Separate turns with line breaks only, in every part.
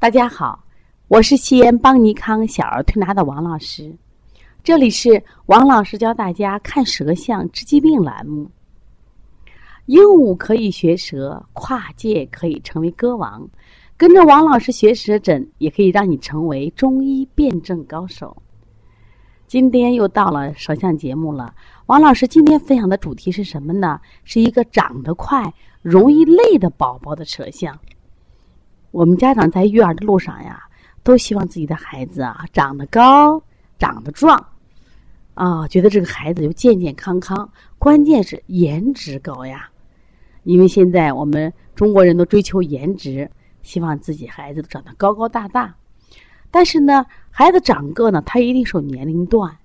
大家好，我是西安邦尼康小儿推拿的王老师，这里是王老师教大家看舌象治疾病栏目。鹦鹉可以学舌，跨界可以成为歌王，跟着王老师学舌诊，也可以让你成为中医辩证高手。今天又到了舌象节目了，王老师今天分享的主题是什么呢？是一个长得快、容易累的宝宝的舌象。我们家长在育儿的路上呀，都希望自己的孩子啊长得高、长得壮，啊，觉得这个孩子就健健康康。关键是颜值高呀，因为现在我们中国人都追求颜值，希望自己孩子长得高高大大。但是呢，孩子长个呢，他一定受年龄段，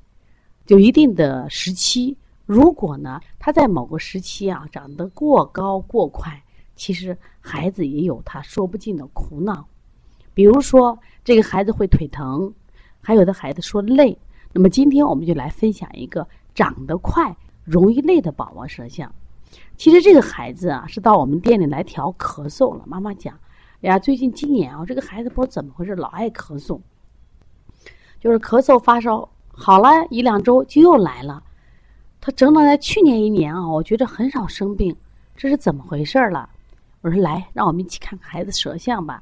有一定的时期。如果呢，他在某个时期啊长得过高过快。其实孩子也有他说不尽的苦恼，比如说这个孩子会腿疼，还有的孩子说累。那么今天我们就来分享一个长得快、容易累的宝宝舌象。其实这个孩子啊是到我们店里来调咳嗽了。妈妈讲，哎呀，最近今年啊，这个孩子不知道怎么回事，老爱咳嗽，就是咳嗽发烧好了一两周就又来了。他整整在去年一年啊，我觉得很少生病，这是怎么回事了？我说来，让我们一起看看孩子舌象吧。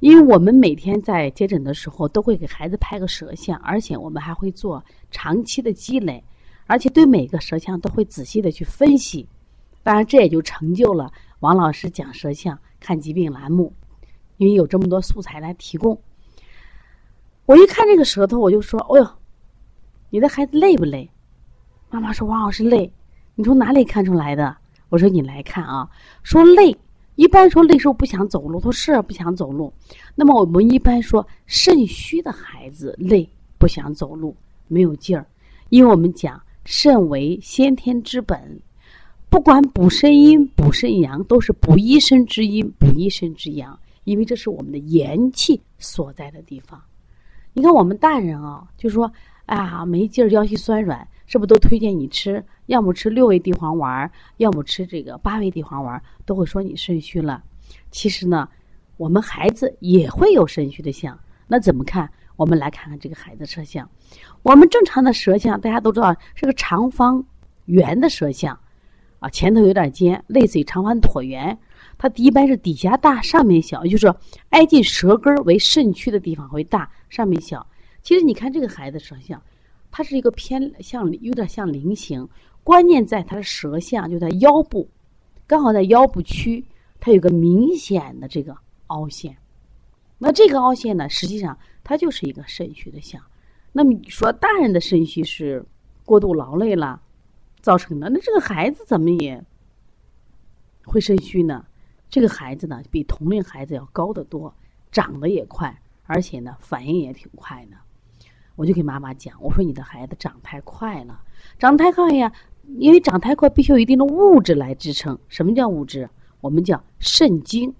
因为我们每天在接诊的时候都会给孩子拍个舌象，而且我们还会做长期的积累，而且对每个舌象都会仔细的去分析。当然，这也就成就了王老师讲舌象看疾病栏目，因为有这么多素材来提供。我一看这个舌头，我就说：“哦呦，你的孩子累不累？”妈妈说：“王老师累。”你从哪里看出来的？我说你来看啊，说累，一般说累时候不想走路，他说是不想走路。那么我们一般说肾虚的孩子累不想走路，没有劲儿，因为我们讲肾为先天之本，不管补肾阴、补肾阳，都是补一身之阴、补一身之阳，因为这是我们的元气所在的地方。你看我们大人啊，就说啊没劲儿，腰膝酸软。是不是都推荐你吃？要么吃六味地黄丸，要么吃这个八味地黄丸，都会说你肾虚了。其实呢，我们孩子也会有肾虚的象。那怎么看？我们来看看这个孩子舌象。我们正常的舌象，大家都知道是个长方圆的舌象，啊，前头有点尖，类似于长方椭圆。它一般是底下大，上面小，也就是说挨近舌根为肾区的地方会大，上面小。其实你看这个孩子舌象。他是一个偏像有点像菱形，关键在他的舌象就在腰部，刚好在腰部区，它有个明显的这个凹陷。那这个凹陷呢，实际上它就是一个肾虚的象。那么你说大人的肾虚是过度劳累了造成的，那这个孩子怎么也会肾虚呢？这个孩子呢，比同龄孩子要高得多，长得也快，而且呢，反应也挺快的。我就给妈妈讲，我说你的孩子长太快了，长太快呀，因为长太快必须有一定的物质来支撑。什么叫物质？我们叫肾精。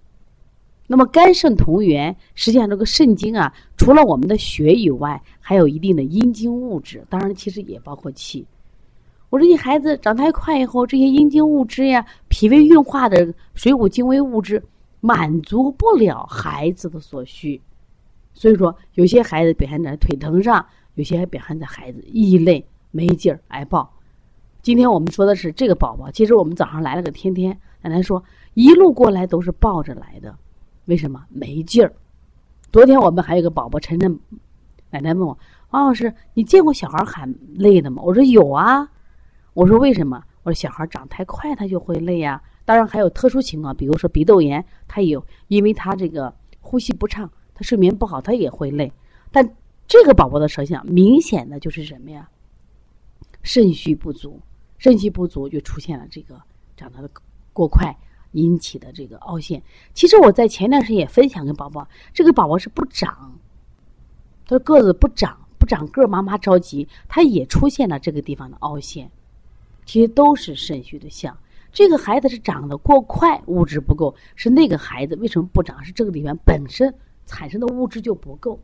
那么肝肾同源，实际上这个肾精啊，除了我们的血以外，还有一定的阴精物质，当然其实也包括气。我说你孩子长太快以后，这些阴精物质呀，脾胃运化的水谷精微物质满足不了孩子的所需。所以说，有些孩子表现在腿疼上，有些还表现在孩子易累、没劲儿、爱抱。今天我们说的是这个宝宝，其实我们早上来了个天天，奶奶说一路过来都是抱着来的，为什么没劲儿？昨天我们还有个宝宝晨晨，奶奶问我王老师，你见过小孩喊累的吗？我说有啊。我说为什么？我说小孩长太快他就会累呀。当然还有特殊情况，比如说鼻窦炎，他有因为他这个呼吸不畅。他睡眠不好，他也会累，但这个宝宝的舌象明显的就是什么呀？肾虚不足，肾虚不足就出现了这个长得过快引起的这个凹陷。其实我在前段时间也分享给宝宝，这个宝宝是不长，他说个子不长，不长个，妈妈着急，他也出现了这个地方的凹陷，其实都是肾虚的象。这个孩子是长得过快，物质不够，是那个孩子为什么不长？是这个里面本身。产生的物质就不够。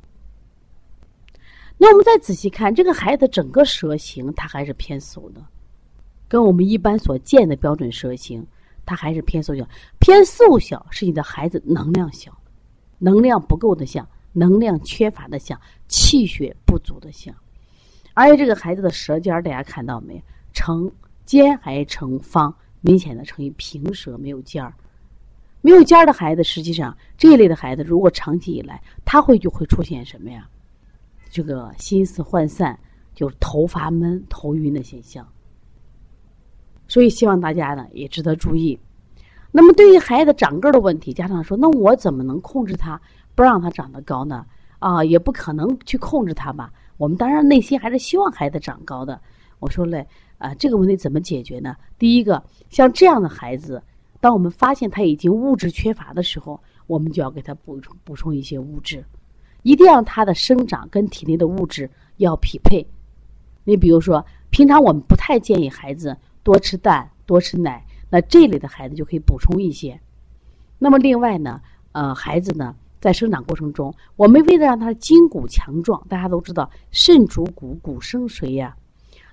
那我们再仔细看这个孩子整个舌形，它还是偏瘦的，跟我们一般所见的标准舌形，它还是偏瘦小。偏瘦小是你的孩子能量小，能量不够的象，能量缺乏的象，气血不足的象。而且这个孩子的舌尖儿，大家看到没？呈尖还呈方？明显的呈一平舌，没有尖儿。没有尖儿的孩子，实际上这一类的孩子，如果长期以来，他会就会出现什么呀？这个心思涣散，就是头发闷、头晕的现象。所以希望大家呢也值得注意。那么对于孩子长个儿的问题，家长说：“那我怎么能控制他，不让他长得高呢？”啊，也不可能去控制他吧。我们当然内心还是希望孩子长高的。我说嘞，啊，这个问题怎么解决呢？第一个，像这样的孩子。当我们发现他已经物质缺乏的时候，我们就要给他补充补充一些物质，一定让他的生长跟体内的物质要匹配。你比如说，平常我们不太建议孩子多吃蛋、多吃奶，那这类的孩子就可以补充一些。那么另外呢，呃，孩子呢在生长过程中，我们为了让他的筋骨强壮，大家都知道肾主骨，骨生髓呀，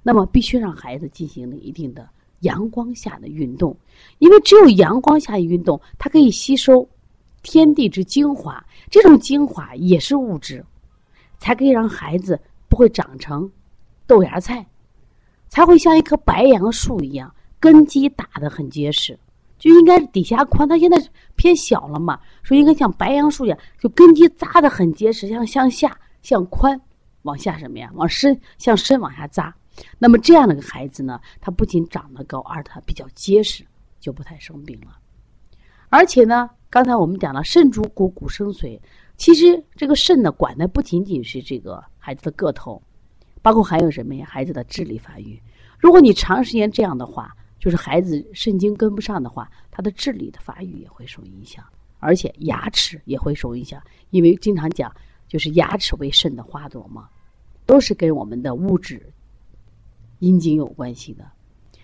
那么必须让孩子进行一定的。阳光下的运动，因为只有阳光下的运动，它可以吸收天地之精华，这种精华也是物质，才可以让孩子不会长成豆芽菜，才会像一棵白杨树一样，根基打得很结实。就应该底下宽，它现在偏小了嘛，所以应该像白杨树一样，就根基扎得很结实，像向下向宽往下什么呀？往深向深往下扎。那么这样的个孩子呢，他不仅长得高，而他比较结实，就不太生病了。而且呢，刚才我们讲了肾主骨，骨生髓。其实这个肾呢，管的不仅仅是这个孩子的个头，包括还有什么呀？孩子的智力发育。如果你长时间这样的话，就是孩子肾精跟不上的话，他的智力的发育也会受影响，而且牙齿也会受影响。因为经常讲，就是牙齿为肾的花朵嘛，都是跟我们的物质。阴茎有关系的，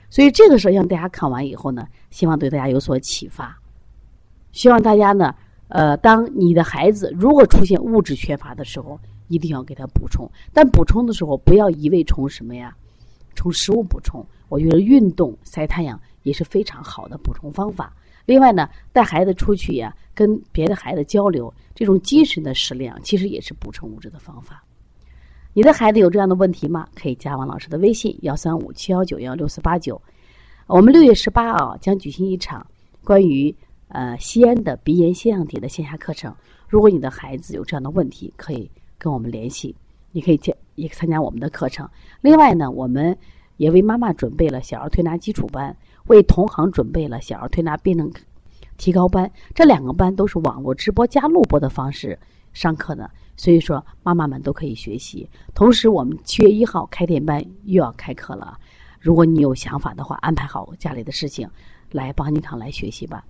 所以这个时候让大家看完以后呢，希望对大家有所启发。希望大家呢，呃，当你的孩子如果出现物质缺乏的时候，一定要给他补充。但补充的时候，不要一味从什么呀，从食物补充。我觉得运动、晒太阳也是非常好的补充方法。另外呢，带孩子出去呀，跟别的孩子交流，这种精神的食粮，其实也是补充物质的方法。你的孩子有这样的问题吗？可以加王老师的微信：幺三五七幺九幺六四八九。我们六月十八啊将举行一场关于呃西安的鼻炎腺样体的线下课程。如果你的孩子有这样的问题，可以跟我们联系，你可以参也参加我们的课程。另外呢，我们也为妈妈准备了小儿推拿基础班，为同行准备了小儿推拿辩证提高班。这两个班都是网络直播加录播的方式上课呢。所以说，妈妈们都可以学习。同时，我们七月一号开店班又要开课了。如果你有想法的话，安排好家里的事情，来邦尼堂来学习吧。